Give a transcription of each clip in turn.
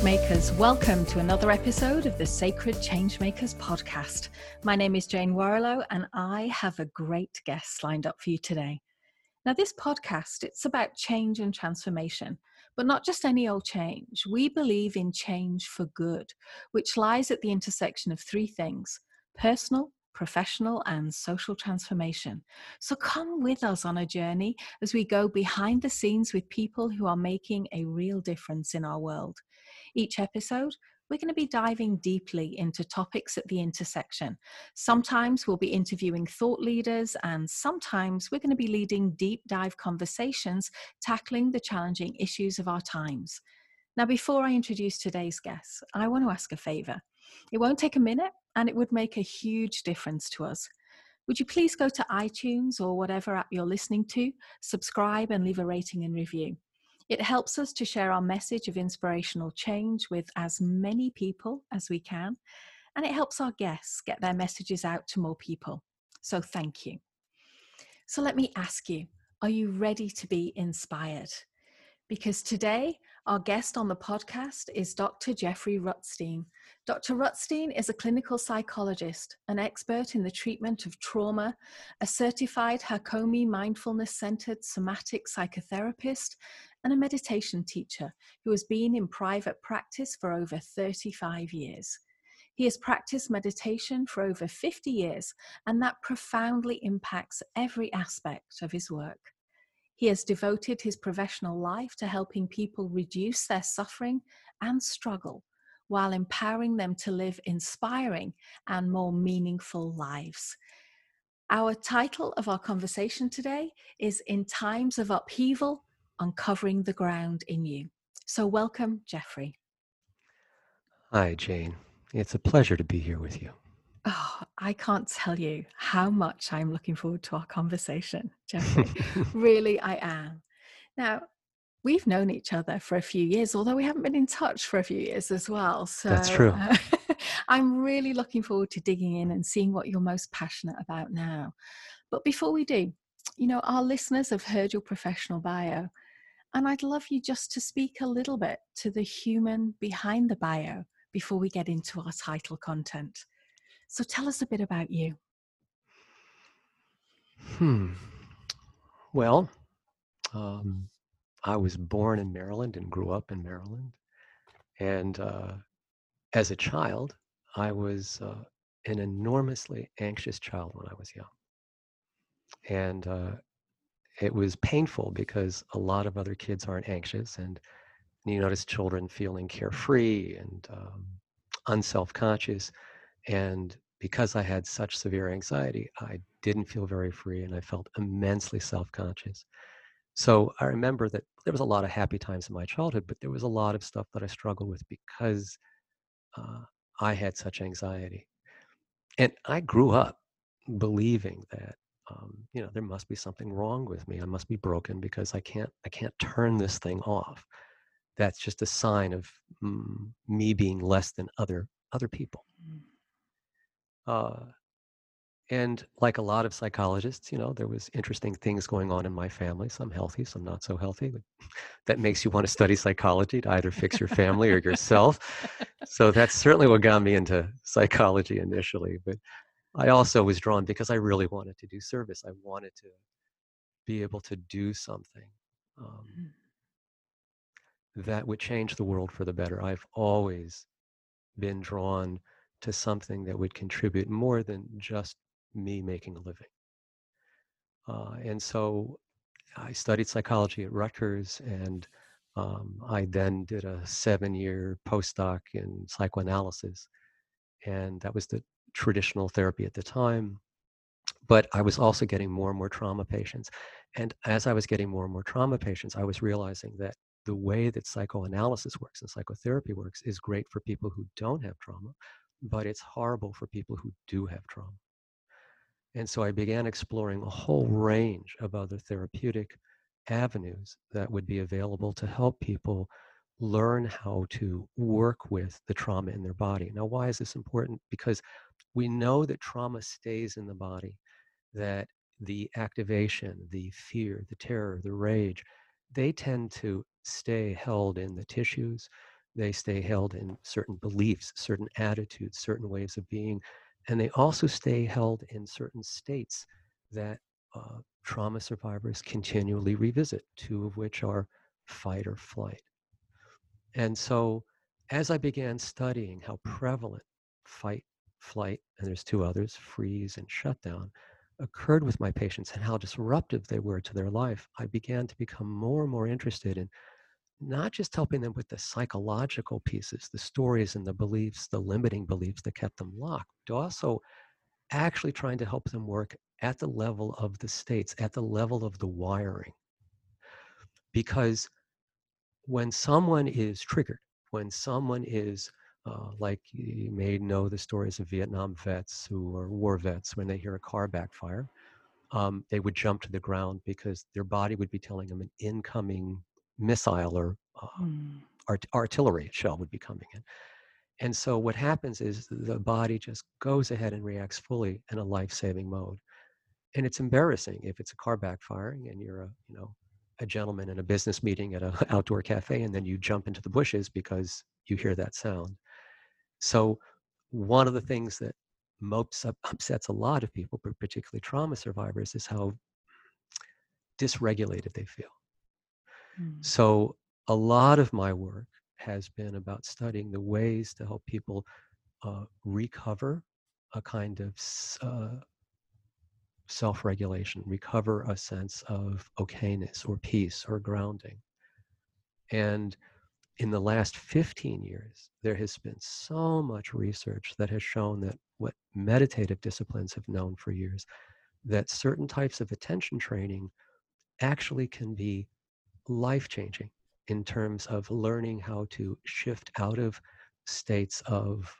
Changemakers, welcome to another episode of the Sacred Changemakers podcast. My name is Jane Warrilow, and I have a great guest lined up for you today. Now, this podcast, it's about change and transformation, but not just any old change. We believe in change for good, which lies at the intersection of three things personal, professional, and social transformation. So come with us on a journey as we go behind the scenes with people who are making a real difference in our world. Each episode, we're going to be diving deeply into topics at the intersection. Sometimes we'll be interviewing thought leaders, and sometimes we're going to be leading deep dive conversations tackling the challenging issues of our times. Now, before I introduce today's guest, I want to ask a favor. It won't take a minute, and it would make a huge difference to us. Would you please go to iTunes or whatever app you're listening to, subscribe, and leave a rating and review? It helps us to share our message of inspirational change with as many people as we can, and it helps our guests get their messages out to more people. So, thank you. So, let me ask you are you ready to be inspired? Because today, our guest on the podcast is Dr. Jeffrey Rutstein. Dr. Rutstein is a clinical psychologist, an expert in the treatment of trauma, a certified Hakomi mindfulness centered somatic psychotherapist, and a meditation teacher who has been in private practice for over 35 years. He has practiced meditation for over 50 years, and that profoundly impacts every aspect of his work. He has devoted his professional life to helping people reduce their suffering and struggle while empowering them to live inspiring and more meaningful lives. Our title of our conversation today is In Times of Upheaval, uncovering the ground in you. So, welcome, Jeffrey. Hi, Jane. It's a pleasure to be here with you. Oh, I can't tell you how much I'm looking forward to our conversation, Jeffrey. really, I am. Now, we've known each other for a few years, although we haven't been in touch for a few years as well. So that's true. Uh, I'm really looking forward to digging in and seeing what you're most passionate about now. But before we do, you know, our listeners have heard your professional bio, and I'd love you just to speak a little bit to the human behind the bio before we get into our title content. So tell us a bit about you. Hmm. Well, um, I was born in Maryland and grew up in Maryland. And uh, as a child, I was uh, an enormously anxious child when I was young. And uh, it was painful because a lot of other kids aren't anxious and you notice children feeling carefree and um, unself-conscious and because i had such severe anxiety i didn't feel very free and i felt immensely self-conscious. So i remember that there was a lot of happy times in my childhood but there was a lot of stuff that i struggled with because uh, i had such anxiety. And i grew up believing that um, you know there must be something wrong with me. I must be broken because i can't i can't turn this thing off. That's just a sign of mm, me being less than other other people. Mm. uh, and like a lot of psychologists you know there was interesting things going on in my family some healthy some not so healthy that makes you want to study psychology to either fix your family or yourself. So that's certainly what got me into psychology initially but I also was drawn because I really wanted to do service. I wanted to be able to do something um, mm. that would change the world for the better. I've always been drawn to something that would contribute more than just me making a living. Uh, and so I studied psychology at Rutgers, and um, I then did a seven year postdoc in psychoanalysis. And that was the traditional therapy at the time. But I was also getting more and more trauma patients. And as I was getting more and more trauma patients, I was realizing that the way that psychoanalysis works and psychotherapy works is great for people who don't have trauma, but it's horrible for people who do have trauma. And so I began exploring a whole range of other therapeutic avenues that would be available to help people learn how to work with the trauma in their body. Now, why is this important? Because we know that trauma stays in the body, that the activation, the fear, the terror, the rage, they tend to stay held in the tissues. they stay held in certain beliefs, certain attitudes, certain ways of being, and they also stay held in certain states that uh, trauma survivors continually revisit, two of which are fight or flight. And so, as I began studying how prevalent fight, flight, and there's two others, freeze and shutdown, occurred with my patients and how disruptive they were to their life, I began to become more and more interested in not just helping them with the psychological pieces, the stories and the beliefs, the limiting beliefs that kept them locked, but also actually trying to help them work at the level of the states, at the level of the wiring. Because when someone is triggered, when someone is uh, like you may know the stories of Vietnam vets who are war vets, when they hear a car backfire, um, they would jump to the ground because their body would be telling them an incoming missile or uh, mm. art- artillery shell would be coming in. And so what happens is the body just goes ahead and reacts fully in a life-saving mode. And it's embarrassing if it's a car backfiring and you're a, you know, a gentleman in a business meeting at an outdoor cafe and then you jump into the bushes because you hear that sound. So one of the things that most upsets a lot of people, but particularly trauma survivors, is how dysregulated they feel. Mm. So a lot of my work has been about studying the ways to help people uh, recover a kind of uh, self regulation, recover a sense of okayness or peace or grounding. And in the last 15 years, there has been so much research that has shown that what meditative disciplines have known for years that certain types of attention training actually can be life changing in terms of learning how to shift out of states of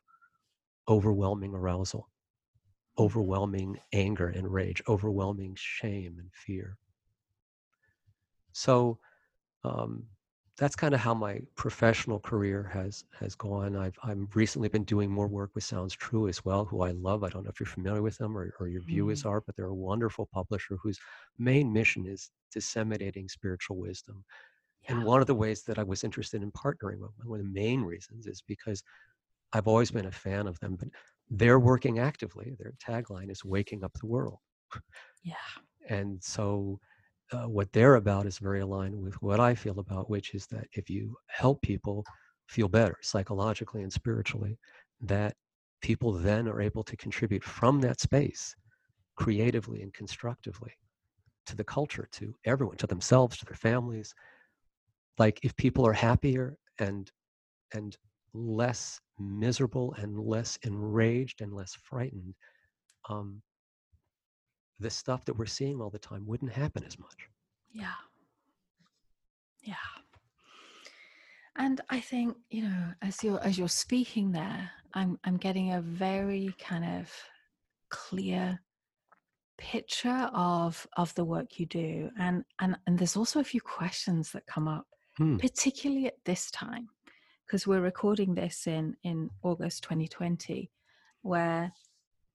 overwhelming arousal. Overwhelming anger and rage, overwhelming shame and fear. So um, that's kind of how my professional career has has gone. I've I've recently been doing more work with Sounds True as well, who I love. I don't know if you're familiar with them or, or your viewers mm. are, but they're a wonderful publisher whose main mission is disseminating spiritual wisdom and one of the ways that I was interested in partnering with them, one of the main reasons is because I've always been a fan of them, but they're working actively. Their tagline is waking up the world. Yeah. And so uh, what they're about is very aligned with what I feel about, which is that if you help people feel better psychologically and spiritually, that people then are able to contribute from that space creatively and constructively to the culture, to everyone, to themselves, to their families, like if people are happier and and less miserable and less enraged and less frightened um, the stuff that we're seeing all the time wouldn't happen as much. Yeah. Yeah. And i think you know as you're as you're speaking there i'm i'm getting a very kind of clear picture of of the work you do. And and and there's also a few questions that come up hmm. particularly at this time, because we're recording this in in August 2020, where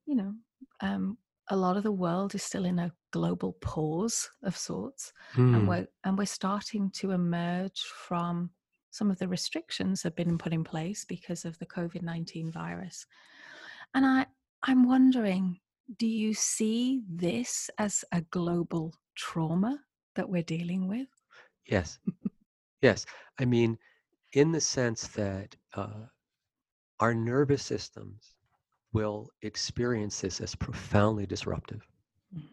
you know um, a lot of the world is still in a global pause of sorts, hmm. and we're and we're starting to emerge from some of the restrictions that have been put in place because of the COVID 19 virus. And I, I'm wondering, do you see this as a global trauma that we're dealing with? Yes. Yes, I mean, in the sense that uh, our nervous systems will experience this as profoundly disruptive. Mm.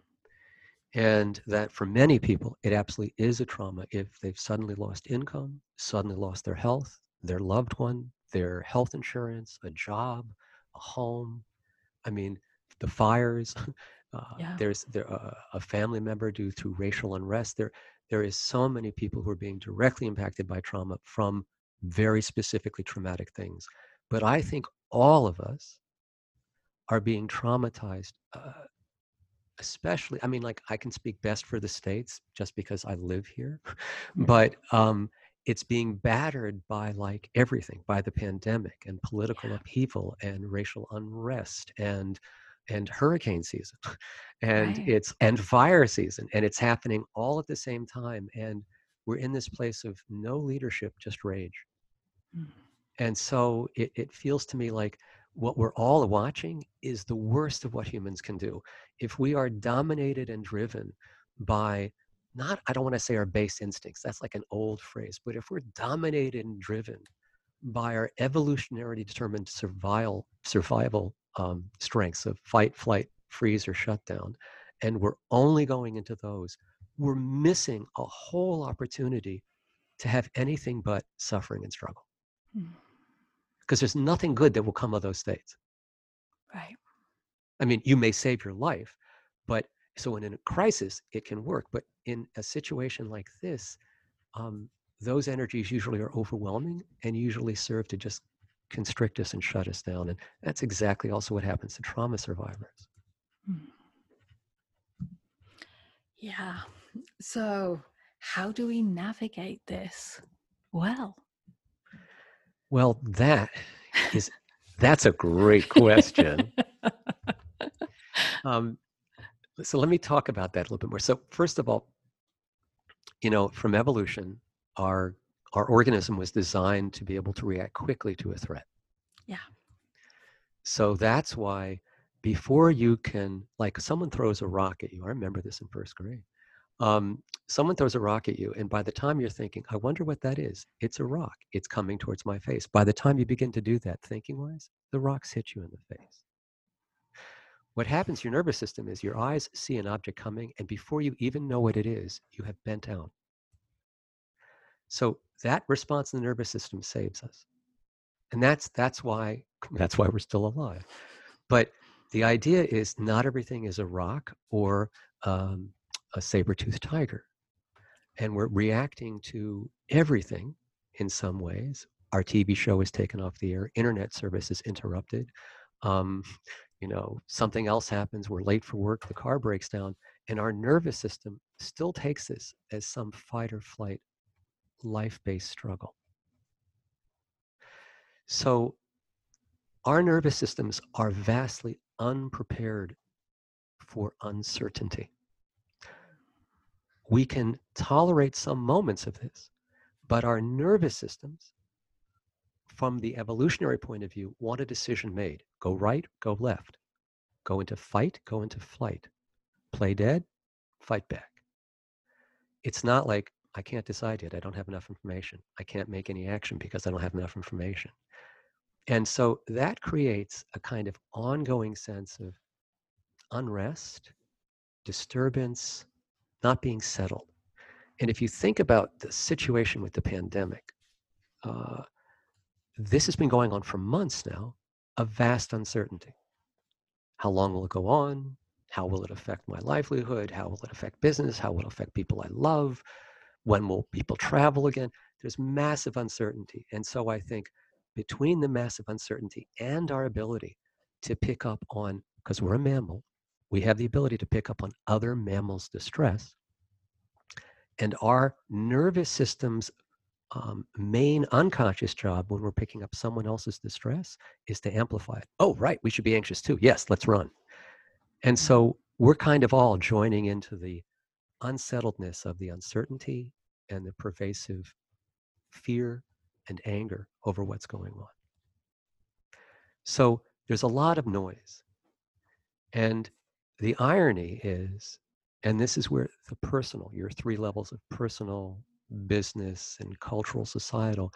And that for many people, it absolutely is a trauma if they've suddenly lost income, suddenly lost their health, their loved one, their health insurance, a job, a home. I mean, the fires. Uh, yeah. There's there, uh, a family member due to racial unrest. There, there is so many people who are being directly impacted by trauma from very specifically traumatic things. But I think all of us are being traumatized, uh, especially, I mean, like I can speak best for the States just because I live here, but um, it's being battered by like everything, by the pandemic and political yeah. upheaval and racial unrest and and hurricane season and right. it's and fire season and it's happening all at the same time and we're in this place of no leadership just rage And so it, it feels to me like what we're all watching is the worst of what humans can do. If we are dominated and driven by not, I don't want to say our base instincts, that's like an old phrase, but if we're dominated and driven by our evolutionarily determined survival, survival um, strengths of fight, flight, freeze, or shutdown, and we're only going into those, we're missing a whole opportunity to have anything but suffering and struggle. Because hmm. there's nothing good that will come of those states. Right. I mean, you may save your life, but so in a crisis, it can work. But in a situation like this, um, those energies usually are overwhelming and usually serve to just constrict us and shut us down. And that's exactly also what happens to trauma survivors. Hmm. Yeah. So, how do we navigate this well? Well, that is that's a great question. um, so let me talk about that a little bit more. So first of all, you know, from evolution, our our organism was designed to be able to react quickly to a threat. Yeah. So that's why before you can, like, someone throws a rock at you. I remember this in first grade. Um, someone throws a rock at you, and by the time you're thinking, I wonder what that is, it's a rock. It's coming towards my face. By the time you begin to do that thinking wise, the rocks hit you in the face. What happens to your nervous system is your eyes see an object coming, and before you even know what it is, you have bent down. So that response in the nervous system saves us. And that's that's why that's why we're still alive. But the idea is not everything is a rock or um, a saber-toothed tiger. And we're reacting to everything in some ways. Our TV show is taken off the air, internet service is interrupted. Um, you know, something else happens, we're late for work, the car breaks down, and our nervous system still takes this as some fight or flight life based struggle. So, our nervous systems are vastly unprepared for uncertainty. We can tolerate some moments of this, but our nervous systems from the evolutionary point of view, want a decision made. Go right, go left. Go into fight, go into flight. Play dead, fight back. It's not like, I can't decide yet. I don't have enough information. I can't make any action because I don't have enough information. And so that creates a kind of ongoing sense of unrest, disturbance, not being settled. And if you think about the situation with the pandemic, uh, this has been going on for months now a vast uncertainty. How long will it go on? How will it affect my livelihood? How will it affect business? How will it affect people I love? When will people travel again? There's massive uncertainty. And so I think between the massive uncertainty and our ability to pick up on, because we're a mammal, we have the ability to pick up on other mammals' distress. And our nervous system's um, main unconscious job when we're picking up someone else's distress is to amplify it. Oh, right, we should be anxious too. Yes, let's run. And mm-hmm. so we're kind of all joining into the unsettledness of the uncertainty and the pervasive fear and anger over what's going on. So there's a lot of noise. And the irony is, and this is where the personal, your three levels of personal, business and cultural societal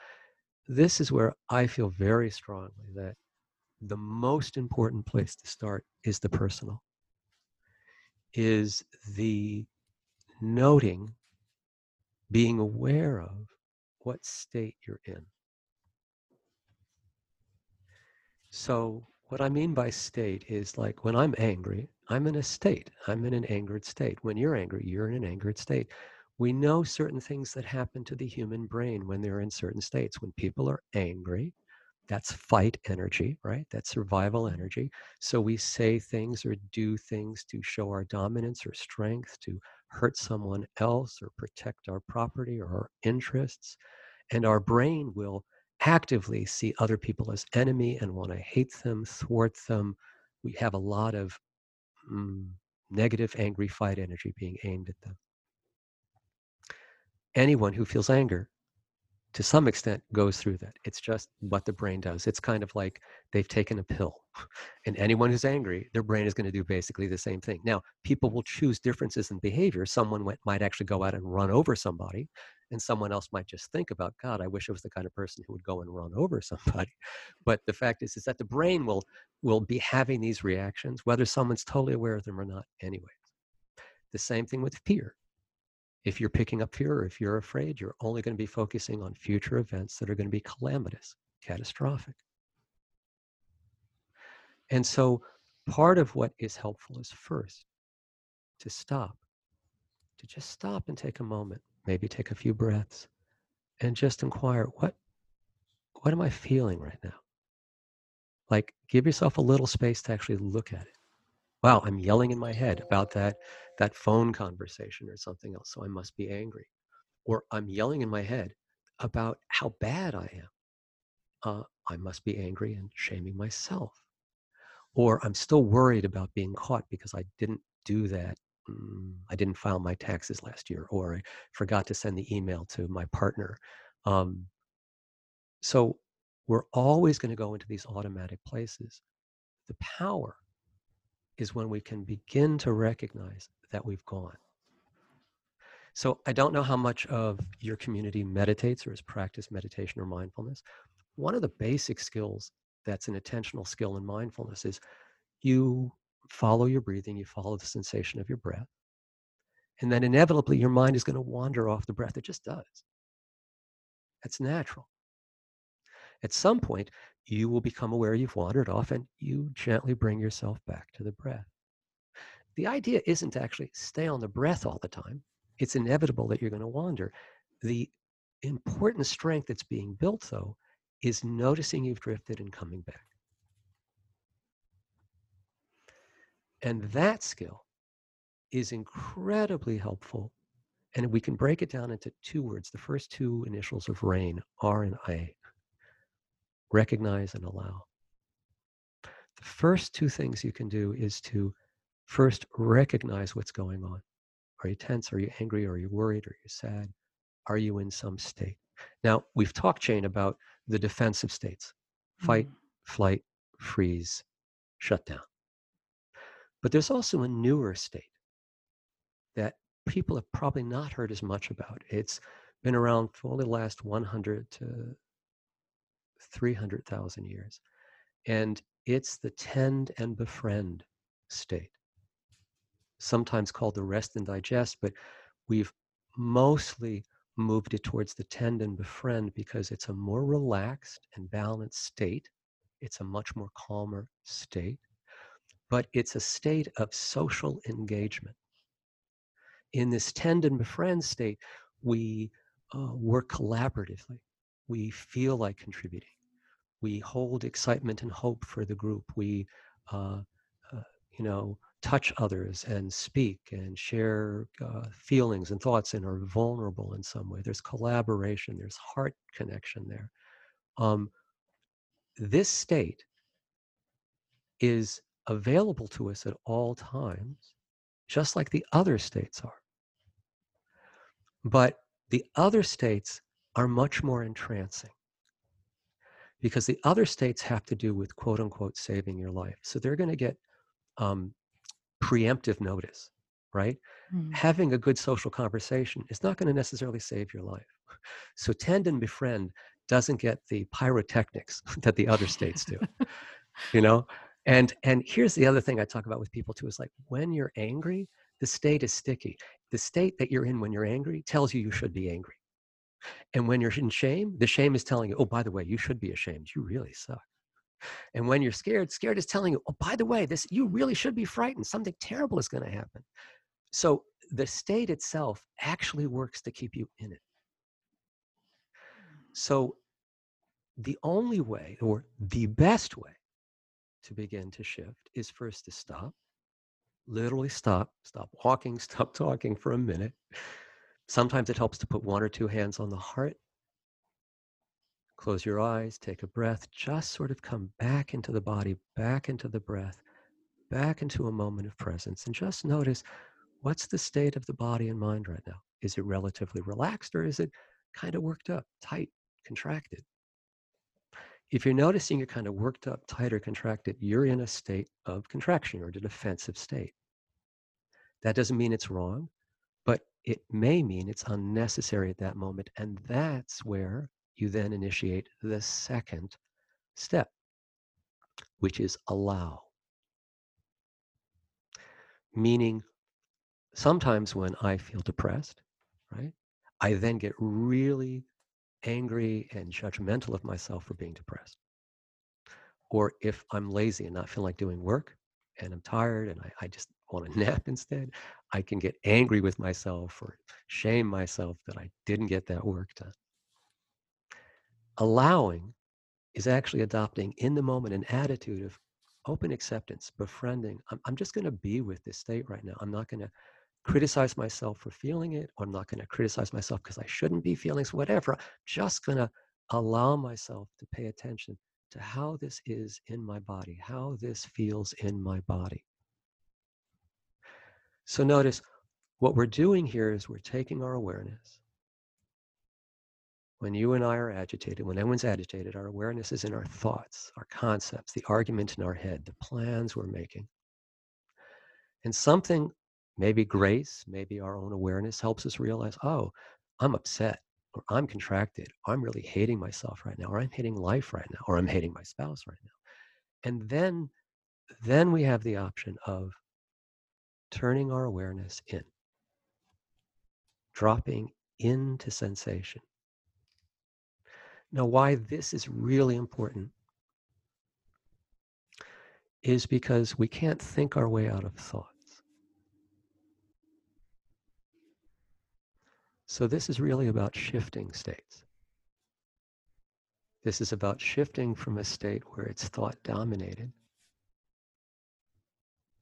this is where i feel very strongly that the most important place to start is the personal. Is the noting being aware of what state you're in. So what i mean by state is like when i'm angry i'm in a state i'm in an angered state when you're angry you're in an angered state we know certain things that happen to the human brain when they're in certain states. When people are angry, that's fight energy, right? That's survival energy. So we say things or do things to show our dominance or strength, to hurt someone else or protect our property or our interests. And our brain will actively see other people as enemy and want to hate them, thwart them. We have a lot of mm, negative, angry fight energy being aimed at them. Anyone who feels anger to some extent goes through that. It's just what the brain does. It's kind of like they've taken a pill. And anyone who's angry, their brain is going to do basically the same thing. Now, people will choose differences in behavior. Someone went, might actually go out and run over somebody, and someone else might just think about, God, I wish I was the kind of person who would go and run over somebody. But the fact is, is that the brain will will be having these reactions, whether someone's totally aware of them or not, anyways. The same thing with fear if you're picking up fear or if you're afraid, you're only going to be focusing on future events that are going to be calamitous, catastrophic. And so part of what is helpful is first to stop, to just stop and take a moment, maybe take a few breaths and just inquire what what am I feeling right now? Like give yourself a little space to actually look at it wow i'm yelling in my head about that that phone conversation or something else so i must be angry. Or i'm yelling in my head about how bad i am. Uh, i must be angry and shaming myself. Or i'm still worried about being caught because i didn't do that mm, i didn't file my taxes last year or i forgot to send the email to my partner. Um, so we're always going to go into these automatic places. The power is when we can begin to recognize that we've gone. So I don't know how much of your community meditates or has practiced meditation or mindfulness. One of the basic skills that's an attentional skill in mindfulness is you follow your breathing, you follow the sensation of your breath. And then inevitably your mind is going to wander off the breath. It just does. That's natural. At some point, you will become aware you've wandered off and you gently bring yourself back to the breath. The idea isn't to actually stay on the breath all the time. It's inevitable that you're going to wander. The important strength that's being built, though, is noticing you've drifted and coming back. And that skill is incredibly helpful. And we can break it down into two words. The first two initials of RAIN, R and A recognize and allow. The first two things you can do is to first recognize what's going on. Are you tense? Are you angry? Are you worried? Are you sad? Are you in some state? Now, we've talked, Jane, about the defensive states fight, mm-hmm. flight, freeze, shut down. But there's also a newer state that people have probably not heard as much about. It's been around for only the last 100 to 300,000 years. And it's the tend and befriend state, sometimes called the rest and digest, but we've mostly moved it towards the tend and befriend because it's a more relaxed and balanced state. It's a much more calmer state, but it's a state of social engagement. In this tend and befriend state, we uh, work collaboratively. We feel like contributing we hold excitement and hope for the group. We, uh, uh, you know, touch others and speak and share uh, feelings and thoughts and are vulnerable in some way. There's collaboration, there's heart connection there. Um, this state is available to us at all times, just like the other states are. But the other states are much more entrancing because the other states have to do with quote unquote saving your life. So they're going to get um, preemptive notice, right? Mm. Having a good social conversation is not going to necessarily save your life. So tend and befriend doesn't get the pyrotechnics that the other states do, you know? And and here's the other thing I talk about with people too is like when you're angry, the state is sticky. The state that you're in when you're angry tells you you should be angry. And when you're in shame, the shame is telling you, oh, by the way, you should be ashamed. You really suck. And when you're scared, scared is telling you, oh, by the way, this you really should be frightened. Something terrible is going to happen. So the state itself actually works to keep you in it. Hmm. So the only way, or the best way to begin to shift is first to stop, literally stop, stop walking, stop talking for a minute, Sometimes it helps to put one or two hands on the heart. Close your eyes, take a breath, just sort of come back into the body, back into the breath, back into a moment of presence, and just notice what's the state of the body and mind right now? Is it relatively relaxed or is it kind of worked up, tight, contracted. If you're noticing you're kind of worked up, tight, or contracted, you're in a state of contraction or a defensive state. That doesn't mean it's wrong, it may mean it's unnecessary at that moment. And that's where you then initiate the second step, which is allow. Meaning, sometimes when I feel depressed, right, I then get really angry and judgmental of myself for being depressed. Or if I'm lazy and not feel like doing work and I'm tired and I, I just want to nap instead, I can get angry with myself or shame myself that I didn't get that work done. Allowing is actually adopting in the moment an attitude of open acceptance, befriending. I'm, I'm just going to be with this state right now. I'm not going to criticize myself for feeling it, or I'm not going to criticize myself because I shouldn't be feeling whatever. I'm just going to allow myself to pay attention to how this is in my body, how this feels in my body. So notice what we're doing here is we're taking our awareness. When you and I are agitated, when anyone's agitated, our awareness is in our thoughts, our concepts, the argument in our head, the plans we're making. And something Maybe grace, maybe our own awareness helps us realize, oh, I'm upset or I'm contracted. Or I'm really hating myself right now, or I'm hating life right now, or I'm hating my spouse right now. And then, then we have the option of turning our awareness in, dropping into sensation. Now, why this is really important is because we can't think our way out of thoughts. So this is really about shifting states. This is about shifting from a state where it's thought dominated,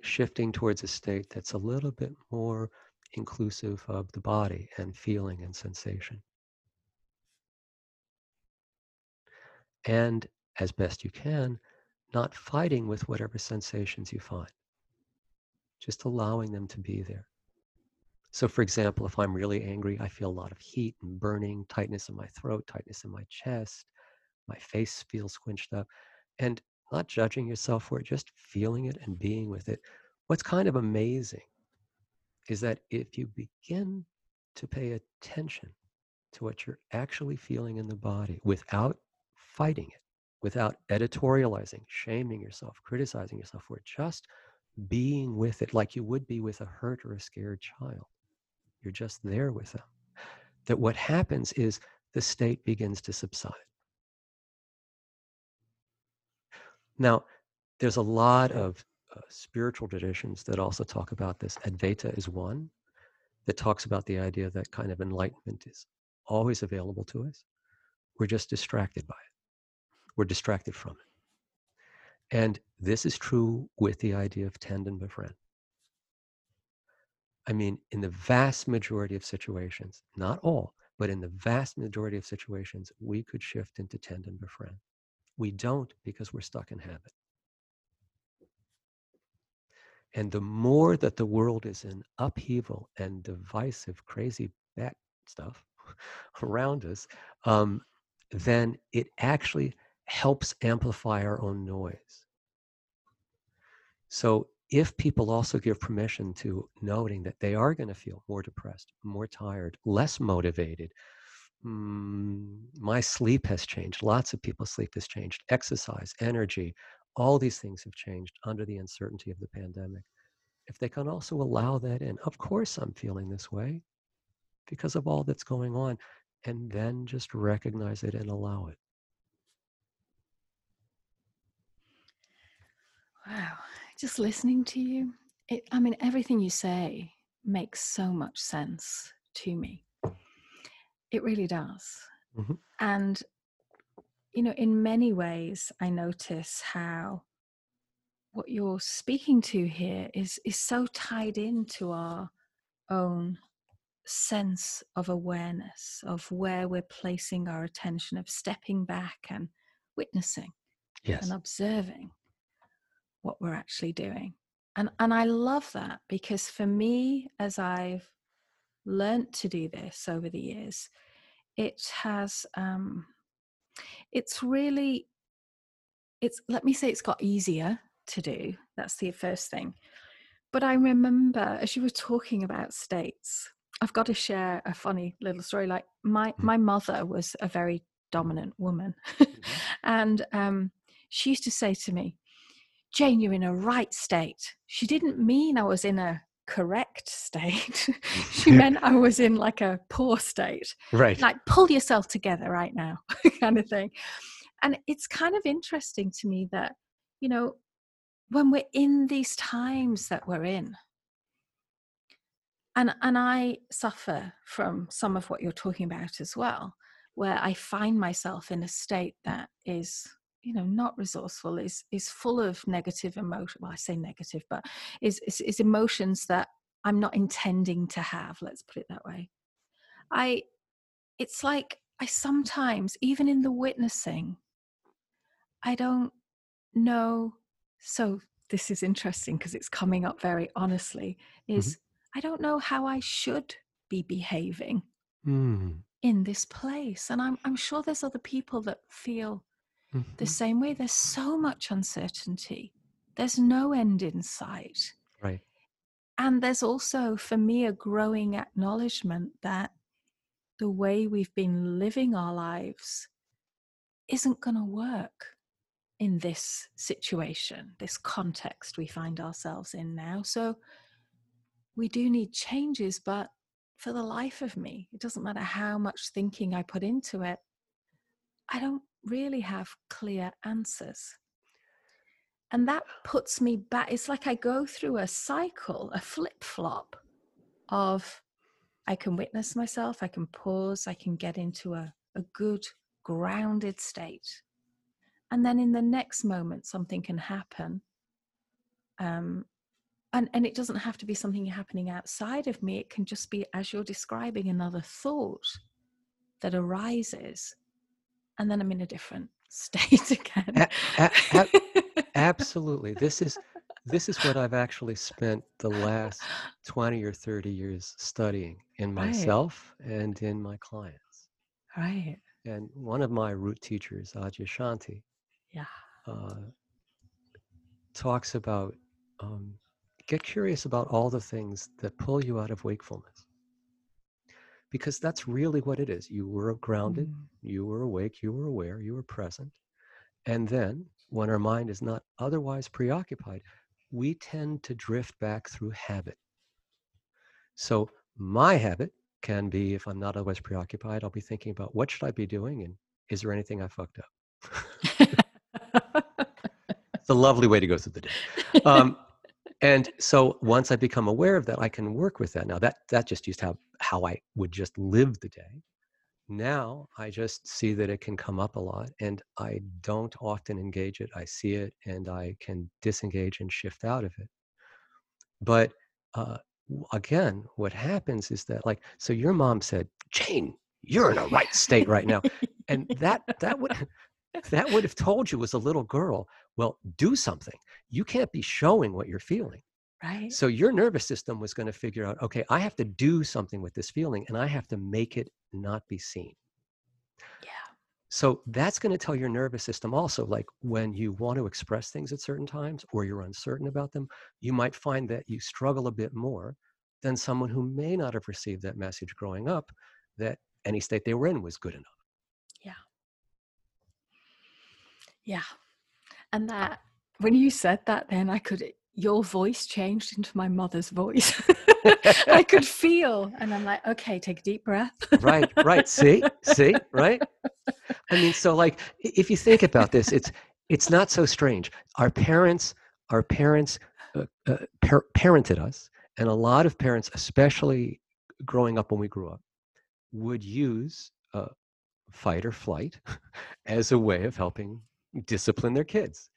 shifting towards a state that's a little bit more inclusive of the body and feeling and sensation. And as best you can, not fighting with whatever sensations you find, just allowing them to be there. So, for example, if I'm really angry, I feel a lot of heat and burning, tightness in my throat, tightness in my chest. My face feels squinched up. And not judging yourself for it, just feeling it and being with it. What's kind of amazing is that if you begin to pay attention to what you're actually feeling in the body without fighting it, without editorializing, shaming yourself, criticizing yourself for it, just being with it like you would be with a hurt or a scared child you're just there with them. That what happens is the state begins to subside. Now, there's a lot of uh, spiritual traditions that also talk about this. Advaita is one that talks about the idea that kind of enlightenment is always available to us. We're just distracted by it, we're distracted from it. And this is true with the idea of tend and befriend. I mean, in the vast majority of situations, not all, but in the vast majority of situations, we could shift into tend and befriend. We don't because we're stuck in habit. And the more that the world is in upheaval and divisive, crazy bat stuff around us, um, then it actually helps amplify our own noise. So if people also give permission to noting that they are going to feel more depressed, more tired, less motivated, mm, my sleep has changed. Lots of people's sleep has changed. Exercise, energy, all these things have changed under the uncertainty of the pandemic. If they can also allow that in, of course I'm feeling this way because of all that's going on, and then just recognize it and allow it. Wow just listening to you, it, I mean, everything you say makes so much sense to me. It really does. Mm-hmm. And, you know, in many ways, I notice how what you're speaking to here is is so tied into our own sense of awareness of where we're placing our attention of stepping back and witnessing yes. and observing what we're actually doing. And, and I love that because for me, as I've learned to do this over the years, it has um, it's really it's let me say it's got easier to do that's the first thing but i remember as you were talking about states i've got to share a funny little story like my Mm. my mother was a very dominant woman Mhm. and um she used to say to me jane you're in a right state she didn't mean i was in a correct state she meant i was in like a poor state. Right. like pull yourself together right now kind of thing. And it's kind of interesting to me that you know when we're in these times that we're in and and i suffer from some of what you're talking about as well where i find myself in a state that is you know not resourceful is is full of negative emotion well i say negative but is is, is emotions that i'm not intending to have let's put it that way i it's like I sometimes, even in the witnessing, I don't know. So, this is interesting because it's coming up very honestly. Is I don't know how I should be behaving Mm. in this place. And I'm, I'm sure there's other people that feel the Mhm. same way. There's so much uncertainty, there's no end in sight. Right. And there's also, for me, a growing acknowledgement that the way we've been living our lives isn't going to work in this situation, this context we find ourselves in now. So we do need changes, but for the life of me, it doesn't matter how much thinking I put into it, I don't really have clear answers. And that puts me back. It's like I go through a cycle, a flip flop of I can witness myself, I can pause, I can get into a, a good, grounded state. And then in the next moment, something can happen. Um, and, and it doesn't have to be something happening outside of me, it can just be, as you're describing, another thought that arises. And then I'm in a different state again. A- a- a- absolutely. This is this is what I've actually spent the last 20 or 30 years studying in Right. myself and in my clients. right. And one of my root teachers, Adyashanti, Yeah. uh, talks about um, get curious about all the things that pull you out of wakefulness. Because that's really what it is. You were grounded, Mm. you were awake, you were aware, you were present. And then, when our mind is not otherwise preoccupied, we tend to drift back through habit. So, my habit can be if I'm not otherwise preoccupied, I'll be thinking about what should I be doing and is there anything I fucked up? it's a lovely way to go through the day. Um, and so once I become aware of that, I can work with that. Now that that just used how how I would just live the day. Now I just see that it can come up a lot, and I don't often engage it. I see it, and I can disengage and shift out of it. But uh, again, what happens is that, like, so your mom said, "Jane, you're in a right state right now," and that that would that would have told you as a little girl, well, do something. You can't be showing what you're feeling. right. So your nervous system was going to figure out, okay, I have to do something with this feeling and I have to make it not be seen. Yeah. So that's going to tell your nervous system also, like when you want to express things at certain times or you're uncertain about them, you might find that you struggle a bit more than someone who may not have received that message growing up that any state they were in was good enough. Yeah. And that, when you said that, then I could, your voice changed into my mother's voice. I could feel, and I'm like, okay, take a deep breath. right right see see right i mean so like if you think about this it's it's not so strange our parents our parents uh, uh, par- parented us and a lot of parents especially growing up when we grew up would use uh, fight or flight as a way of helping discipline their kids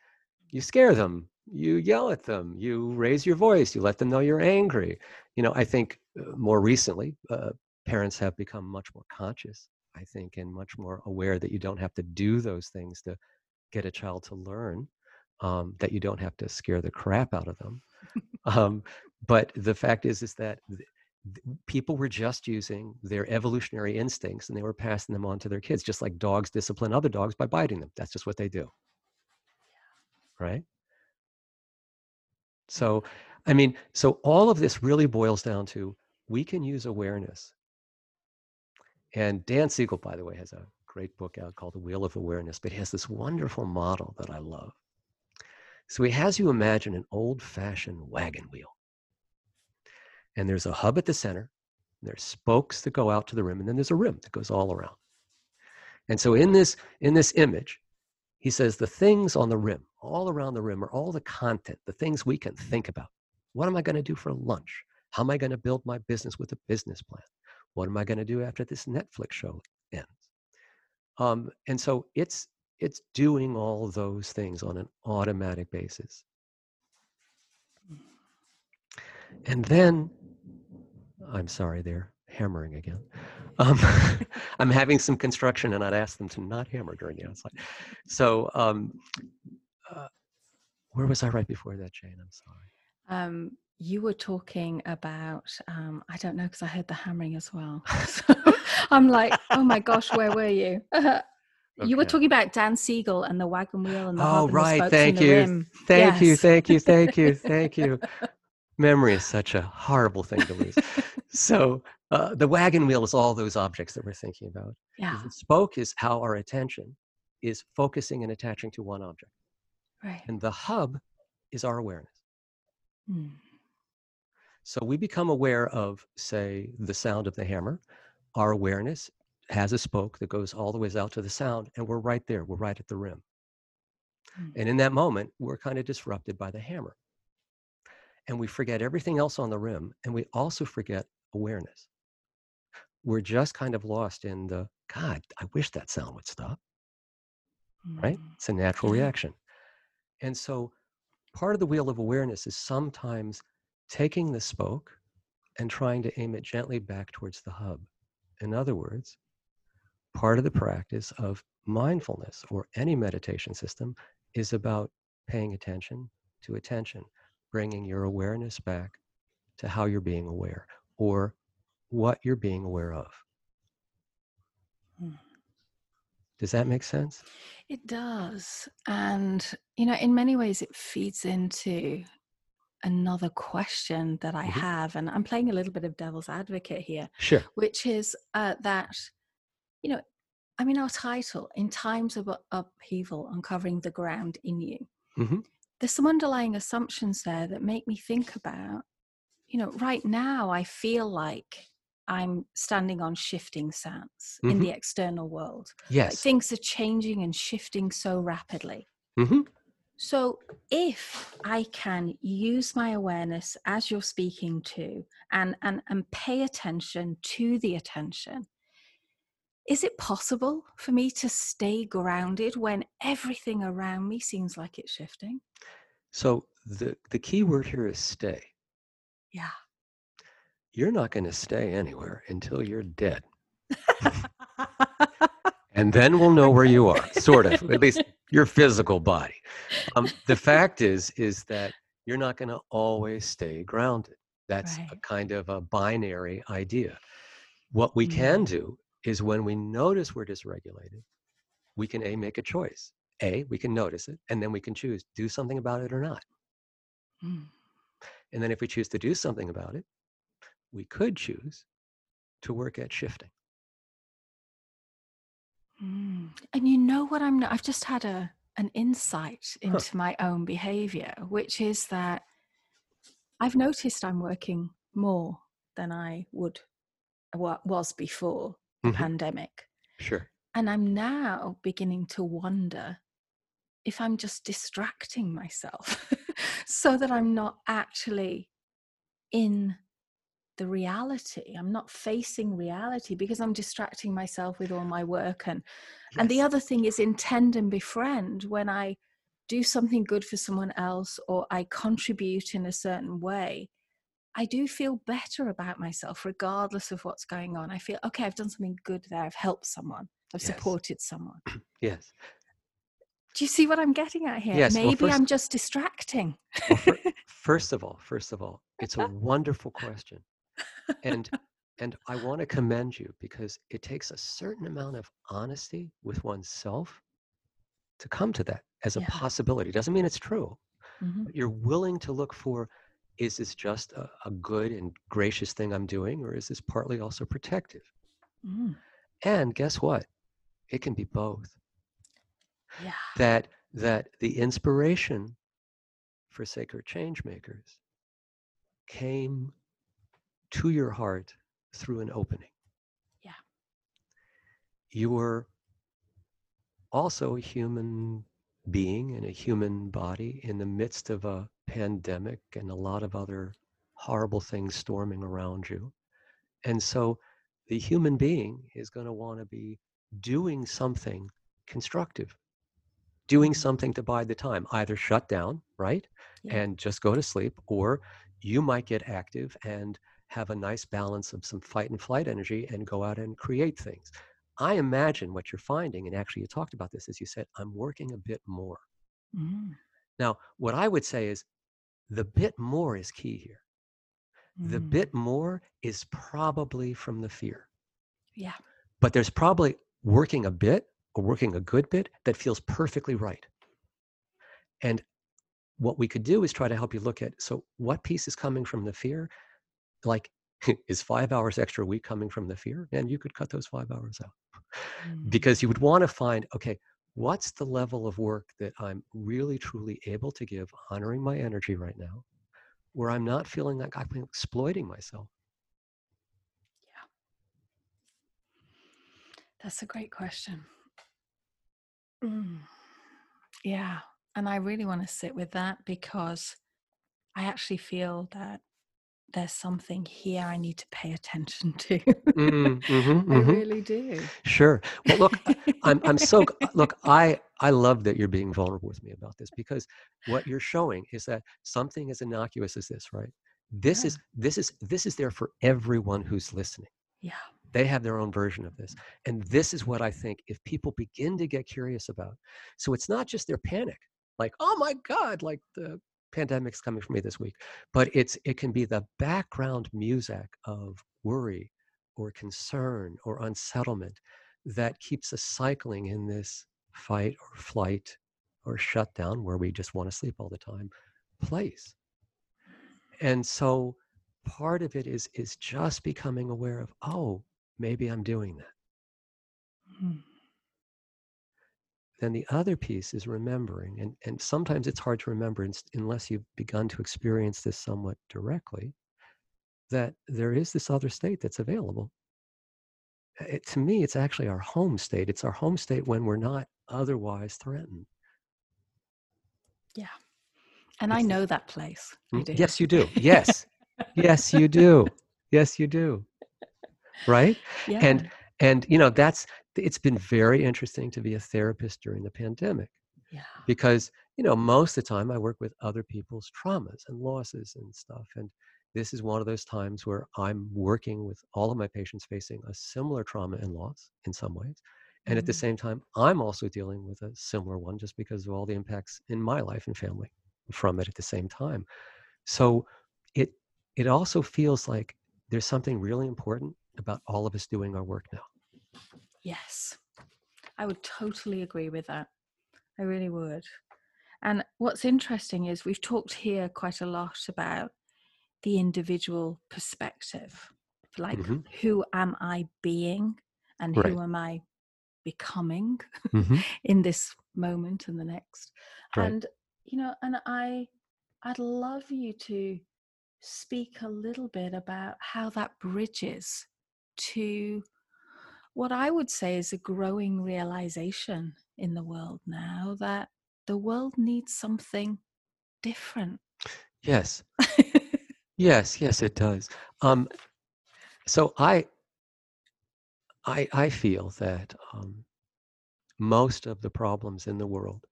you scare them you yell at them you raise your voice you let them know you're angry you know i think uh, more recently uh, parents have become much more conscious, I think, and much more aware that you don't have to do those things to get a child to learn, um, that you don't have to scare the crap out of them. um, but the fact is, is that th- th- people were just using their evolutionary instincts and they were passing them on to their kids, just like dogs discipline other dogs by biting them. That's just what they do. Right? So, I mean, so all of this really boils down to we can use awareness. And Dan Siegel, by the way, has a great book out called The Wheel of Awareness, but he has this wonderful model that I love. So he has you imagine an old fashioned wagon wheel. And there's a hub at the center, there's spokes that go out to the rim, and then there's a rim that goes all around. And so in this, in this image, he says the things on the rim, all around the rim, are all the content, the things we can think about. What am I going to do for lunch? How am I going to build my business with a business plan? What am I going to do after this Netflix show ends? Um, and so it's it's doing all those things on an automatic basis. And then, I'm sorry, they're hammering again. Um, I'm having some construction, and I'd ask them to not hammer during the outside. So, um, uh, where was I right before that, Jane? I'm sorry. Um, you were talking about, um, I don't know, because I heard the hammering as well. so I'm like, oh my gosh, where were you? You were talking about Dan Siegel and the wagon wheel and the Oh, the right. spokes Thank and the you. rim. Thank you. Yes. Thank you. Thank you. Thank you. Memory is such a horrible thing to lose. So, uh, the wagon wheel is all those objects that we're thinking about. Yeah, The spoke is how our attention is focusing and attaching to one object. right. And the hub is our awareness. Hmm. So we become aware of, say, the sound of the hammer. Our awareness has a spoke that goes all the ways out to the sound, and we're right there. We're right at the rim. Mm. And in that moment, we're kind of disrupted by the hammer. And we forget everything else on the rim, and we also forget awareness. We're just kind of lost in the God, I wish that sound would stop, right? Mm. It's a natural reaction. And so part of the wheel of awareness is sometimes taking the spoke and trying to aim it gently back towards the hub. In other words, part of the practice of mindfulness or any meditation system is about paying attention to attention, bringing your awareness back to how you're being aware or what you're being aware of. Hmm. Does that make sense? It does. And, you know, in many ways, it feeds into another question that I Mhm. have. And I'm playing a little bit of devil's advocate here, Sure. which is uh, that, you know, I mean, our title, In Times of Upheaval, Uncovering the Ground in You, Mhm. there's some underlying assumptions there that make me think about, you know, right now I feel like I'm standing on shifting sands in Mhm. the external world. Like Yes. things are changing and shifting so rapidly. hmm So, if I can use my awareness as you're speaking to and, and, and pay attention to the attention, is it possible for me to stay grounded when everything around me seems like it's shifting? So the, the key word here is stay. Yeah. You're not going to stay anywhere until you're dead. And then we'll know where you are, sort of, at least your physical body. Um, the fact is, is that you're not going to always stay grounded. That's a kind of a binary idea. What we can Mm. do is when we notice we're dysregulated, we can A, make a choice. A, we can notice it, and then we can choose do something about it or not. Mm. And then if we choose to do something about it, we could choose to work at shifting. Mm. And you know what I'm I've just had a an insight into my own behavior, which is that I've noticed I'm working more than I would wa- was before the Mhm. pandemic. Sure. And I'm now beginning to wonder if I'm just distracting myself so that I'm not actually in the reality. I'm not facing reality because I'm distracting myself with all my work and and the other thing is intend and befriend when I do something good for someone else or I contribute in a certain way. I do feel better about myself regardless of what's going on. I feel, okay, I've done something good there. I've helped someone. I've Yes. supported someone. Yes. Do you see what I'm getting at here? Yes, well, Maybe first- I'm just distracting. Well, fir- first of all, first of all, it's a wonderful question and and I want to commend you because it takes a certain amount of honesty with oneself to come to that as a Yeah. possibility. Doesn't mean it's true, Mhm. but you're willing to look for is this just a, a good and gracious thing I'm doing, or is this partly also protective? Mm. And guess what? It can be both. Yeah. That that the inspiration for sacred change makers came to your heart through an opening. Yeah. You were also a human being in a human body in the midst of a pandemic and a lot of other horrible things storming around you. And so the human being is going to want to be doing something constructive, doing something to bide the time, either shut down, right? Yeah. And just go to sleep, or you might get active and have a nice balance of some fight and flight energy and go out and create things. I imagine what you're finding, and actually you talked about this as you said, I'm working a bit more. Mm. Now, what I would say is the bit more is key here. The Mm. bit more is probably from the fear, Yeah. but there's probably working a bit working a good bit that feels perfectly right. And what we could do is try to help you look at so what piece is coming from the fear? Like, is five hours extra a week coming from the fear? And you could cut those five hours out Mm. because you would want to find okay what's the level of work that i'm really truly able to give honoring my energy right now where i'm not feeling like i'm exploiting myself Yeah. That's a great question. Mm. Yeah. And I really want to sit with that because I actually feel that there's something here I need to pay attention to. Mm, mhm, I mhm. really do. sure well look i'm i'm so look i i love that you're being vulnerable with me about this because what you're showing is that something as innocuous as this right this Yeah. is this is this is there for everyone who's listening Yeah. They have their own version of this and this is what i think if people begin to get curious about so it's not just their panic like oh my god like the pandemic's coming for me this week but it's it can be the background music of worry or concern or unsettlement that keeps us cycling in this fight or flight or shutdown where we just want to sleep all the time place. And so part of it is is just becoming aware of oh maybe i'm doing that. Mm. then the other piece is remembering and and sometimes it's hard to remember unless you've begun to experience this somewhat directly that there is this other state that's available. It, to me it's actually our home state. It's our home state when we're not otherwise threatened. Yeah. And I It's the- know that place. I Mm, do. yes you do. Yes. Yes you do. Yes you do right Yeah. and and you know that's it's been very interesting to be a therapist during the pandemic yeah. because you know most of the time i work with other people's traumas and losses and stuff and this is one of those times where i'm working with all of my patients facing a similar trauma and loss in some ways and at the Mm. same time i'm also dealing with a similar one just because of all the impacts in my life and family from it at the same time so it it also feels like there's something really important about all of us doing our work now Yes. I would totally agree with that. I really would. And what's interesting is we've talked here quite a lot about the individual perspective. Like, Mhm. who am I being and Right. who am I becoming Mhm. in this moment and the next? Right. And, you know, and I, I'd love you to speak a little bit about how that bridges to what I would say is a growing realization in the world now that the world needs something different. yes yes yes it does um so i i i feel that um most of the problems in the world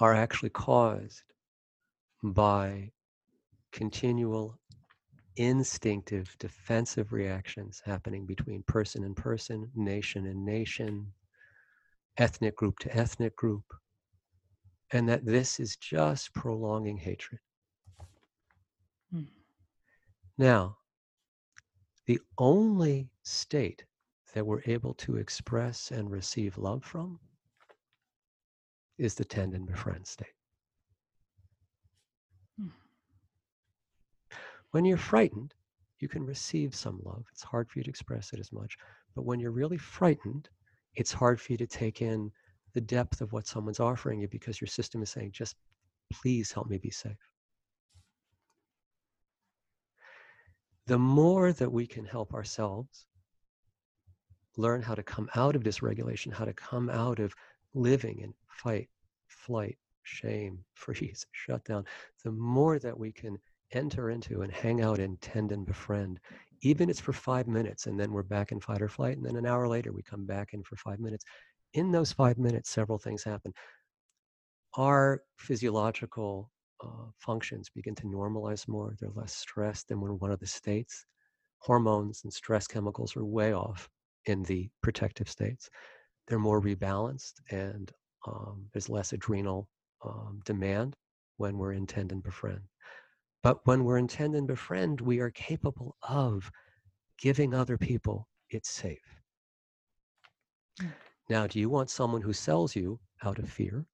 are actually caused by continual instinctive defensive reactions happening between person and person, nation and nation, ethnic group to ethnic group, and that this is just prolonging hatred. Hmm. Now, The only state that we're able to express and receive love from is the tend and befriend state. When you're frightened, you can receive some love. It's hard for you to express it as much. But when you're really frightened, it's hard for you to take in the depth of what someone's offering you because your system is saying, just please help me be safe. The more that we can help ourselves learn how to come out of dysregulation, how to come out of living in fight, flight, shame, freeze, shutdown, the more that we can enter into and hang out and tend and befriend, even it's for five minutes and then we're back in fight or flight, and then an hour later we come back in for five minutes. In those five minutes, several things happen. Our physiological uh, functions begin to normalize more. They're less stressed than we're one of the states. Hormones and stress chemicals are way off in the protective states. They're more rebalanced and um, there's less adrenal um, demand when we're in tend and befriend. But when we're intend and befriend, we are capable of giving other people it's safe. Mm. Now, do you want someone who sells you out of fear?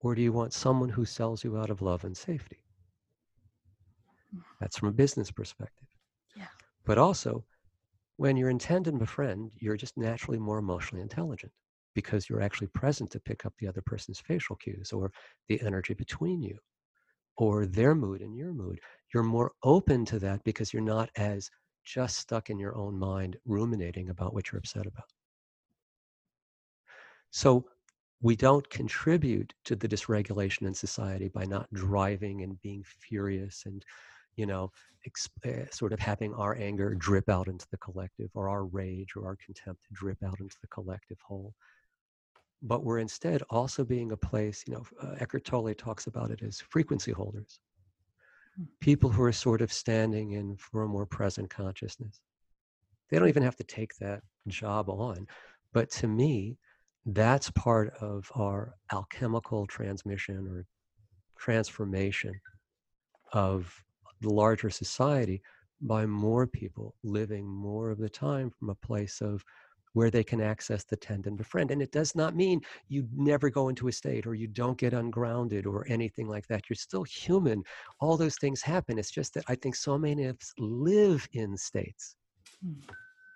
Or do you want someone who sells you out of love and safety? That's from a business perspective. Yeah. But also, when you're in tend and befriend, you're just naturally more emotionally intelligent because you're actually present to pick up the other person's facial cues or the energy between you or their mood and your mood. You're more open to that because you're not as just stuck in your own mind ruminating about what you're upset about. So we don't contribute to the dysregulation in society by not driving and being furious and you know exp- uh, sort of having our anger drip out into the collective or our rage or our contempt drip out into the collective whole but we're instead also being a place, you know, uh, Eckhart Tolle talks about it as frequency holders, hmm. people who are sort of standing in for a more present consciousness. They don't even have to take that job on. But to me, that's part of our alchemical transmission or transformation of the larger society by more people living more of the time from a place of where they can access the tend and befriend. And it does not mean you never go into a state or you don't get ungrounded or anything like that. You're still human. All those things happen. It's just that I think so many of us live in states hmm.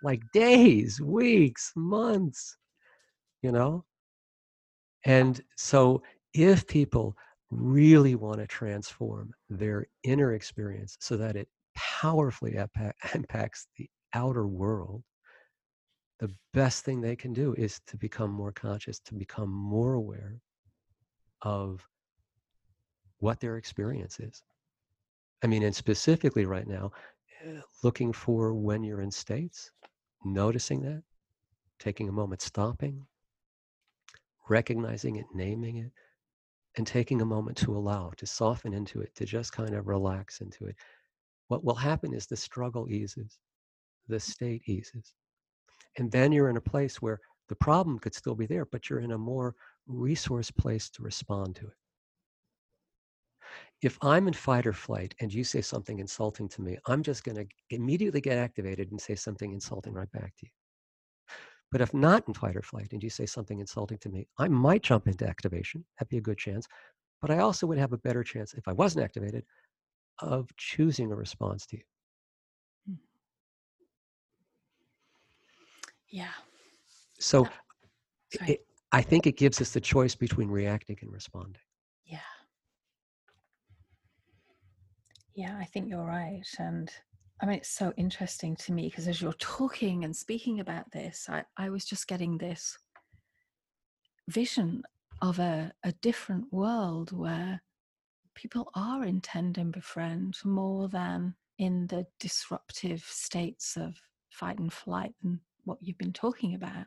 like days, weeks, months, you know? And so if people really want to transform their inner experience so that it powerfully impacts the outer world, the best thing they can do is to become more conscious, to become more aware of what their experience is. I mean, and specifically right now, eh, looking for when you're in states, noticing that, taking a moment, stopping, recognizing it, naming it, and taking a moment to allow, to soften into it, to just kind of relax into it. What will happen is the struggle eases, the state eases. And then you're in a place where the problem could still be there, but you're in a more resource place to respond to it. If I'm in fight or flight and you say something insulting to me, I'm just going to immediately get activated and say something insulting right back to you. But if not in fight or flight and you say something insulting to me, I might jump into activation. That'd be a good chance. But I also would have a better chance, if I wasn't activated, of choosing a response to you. Yeah. So uh, it, I think it gives us the choice between reacting and responding. Yeah. Yeah, I think you're right. And I mean, it's so interesting to me because as you're talking and speaking about this, I, I was just getting this vision of a, a different world where people are intend and befriend more than in the disruptive states of fight and flight and what you've been talking about,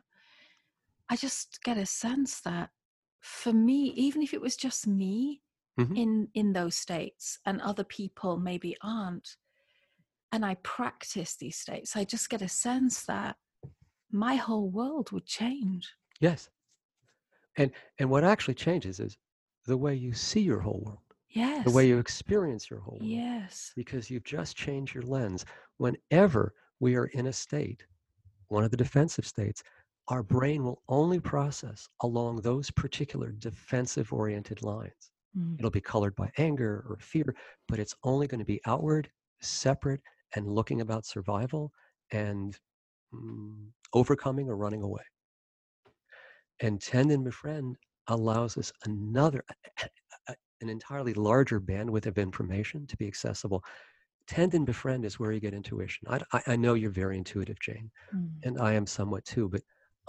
I just get a sense that for me, even if it was just me mm-hmm. in in those states and other people maybe aren't, and I practice these states, I just get a sense that my whole world would change. Yes. And and what actually changes is the way you see your whole world. Yes. the way you experience your whole world. Yes. Because you've just changed your lens. Whenever we are in a state, one of the defensive states, our brain will only process along those particular defensive oriented lines. Mm. It'll be colored by anger or fear, but it's only going to be outward, separate, and looking about survival and mm, overcoming or running away. And Tend and Befriend allows us another, an entirely larger bandwidth of information to be accessible. Tend and Befriend is where you get intuition. I, I, I know you're very intuitive, Jane, Mm. and I am somewhat too, but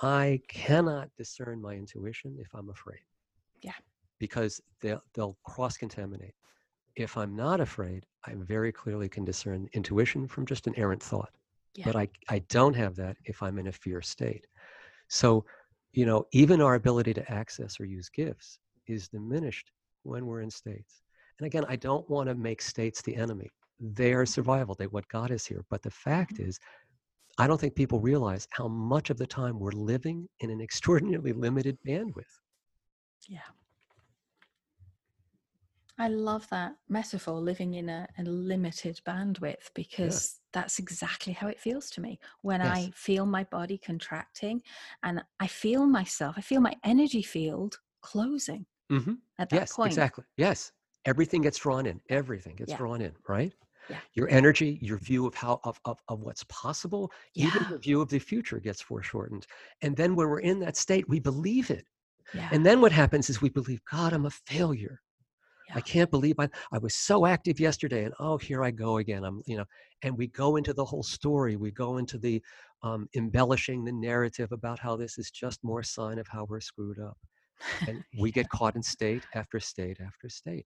I cannot discern my intuition if I'm afraid. Yeah. Because they'll, they'll cross contaminate. If I'm not afraid, I very clearly can discern intuition from just an errant thought. Yeah. But I, I don't have that if I'm in a fear state. So, you know, even our ability to access or use gifts is diminished when we're in states. And again, I don't want to make states the enemy. They are survival, they what God is here. But the fact Mm-hmm. is, I don't think people realize how much of the time we're living in an extraordinarily limited bandwidth. Yeah. I love that metaphor, living in a, a limited bandwidth, because that's exactly how it feels to me. When Yes. I feel my body contracting and I feel myself, I feel my energy field closing Mm-hmm. at that Yes, point. exactly. Yes. Everything gets drawn in. Everything gets Yeah. drawn in, right? Yeah. Your energy, your view of how of, of, of what's possible, even Yeah. your view of the future gets foreshortened. And then when we're in that state, we believe it. Yeah. And then what happens is we believe, God, I'm a failure. I can't believe I, I was so active yesterday and oh, here I go again. I'm, you know, and we go into the whole story. We go into the um, embellishing the narrative about how this is just more sign of how we're screwed up. And we get caught in state after state after state.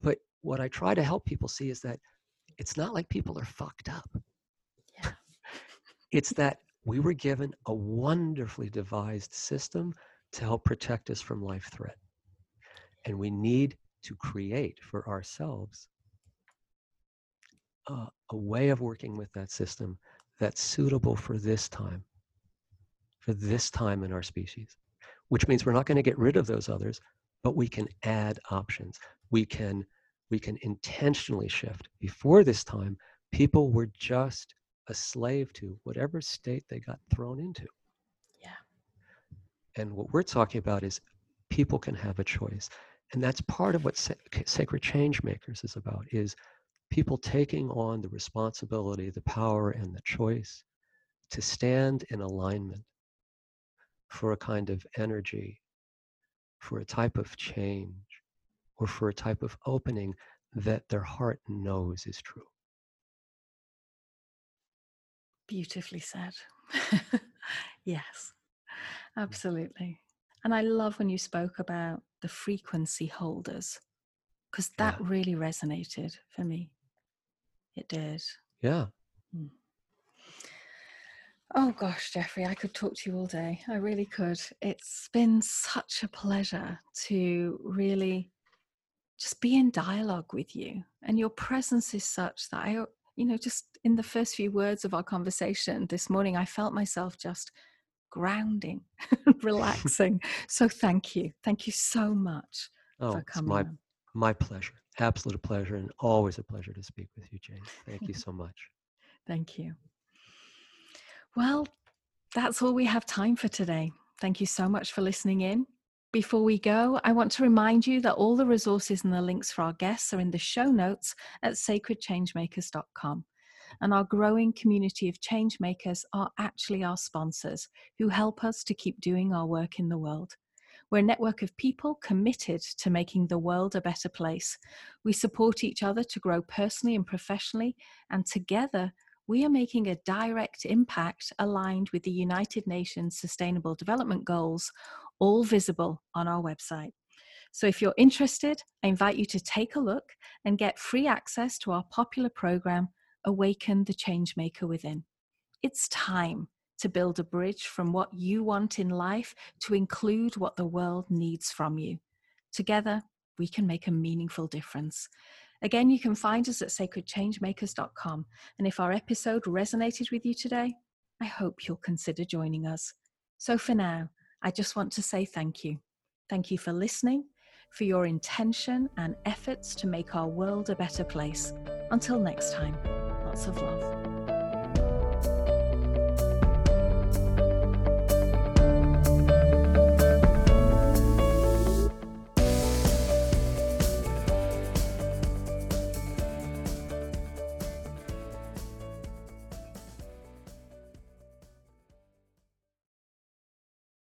But what I try to help people see is that it's not like people are fucked up. Yeah. It's that we were given a wonderfully devised system to help protect us from life threat. And we need to create for ourselves uh, a way of working with that system that's suitable for this time, for this time in our species, which means we're not going to get rid of those others, but we can add options. We can we can intentionally shift. Before this time, people were just a slave to whatever state they got thrown into. Yeah. And what we're talking about is people can have a choice. And that's part of what Sacred Change Makers is about is people taking on the responsibility, the power, and the choice to stand in alignment for a kind of energy, for a type of change, or for a type of opening that their heart knows is true. Beautifully said. yes, absolutely. And I love when you spoke about the frequency holders because that Yeah. really resonated for me. It did. Yeah. Hmm. Oh gosh, Jeffrey, I could talk to you all day. I really could. It's been such a pleasure to really just be in dialogue with you. And your presence is such that I, you know, just in the first few words of our conversation this morning, I felt myself just grounding, relaxing. so thank you. Thank you so much Oh, for it's coming. my on. my pleasure. Absolute pleasure, and always a pleasure to speak with you, Jane. Thank you so much. Thank you. Well, that's all we have time for today. Thank you so much for listening in. Before we go, I want to remind you that all the resources and the links for our guests are in the show notes at sacredchangemakers.com. And our growing community of changemakers are actually our sponsors who help us to keep doing our work in the world. We're a network of people committed to making the world a better place. We support each other to grow personally and professionally, and together we are making a direct impact aligned with the United Nations Sustainable Development Goals, all visible on our website. So, if you're interested, I invite you to take a look and get free access to our popular program, Awaken the Changemaker Within. It's time to build a bridge from what you want in life to include what the world needs from you. Together, we can make a meaningful difference. Again, you can find us at sacredchangemakers.com. And if our episode resonated with you today, I hope you'll consider joining us. So for now, I just want to say thank you. Thank you for listening, for your intention and efforts to make our world a better place. Until next time, lots of love.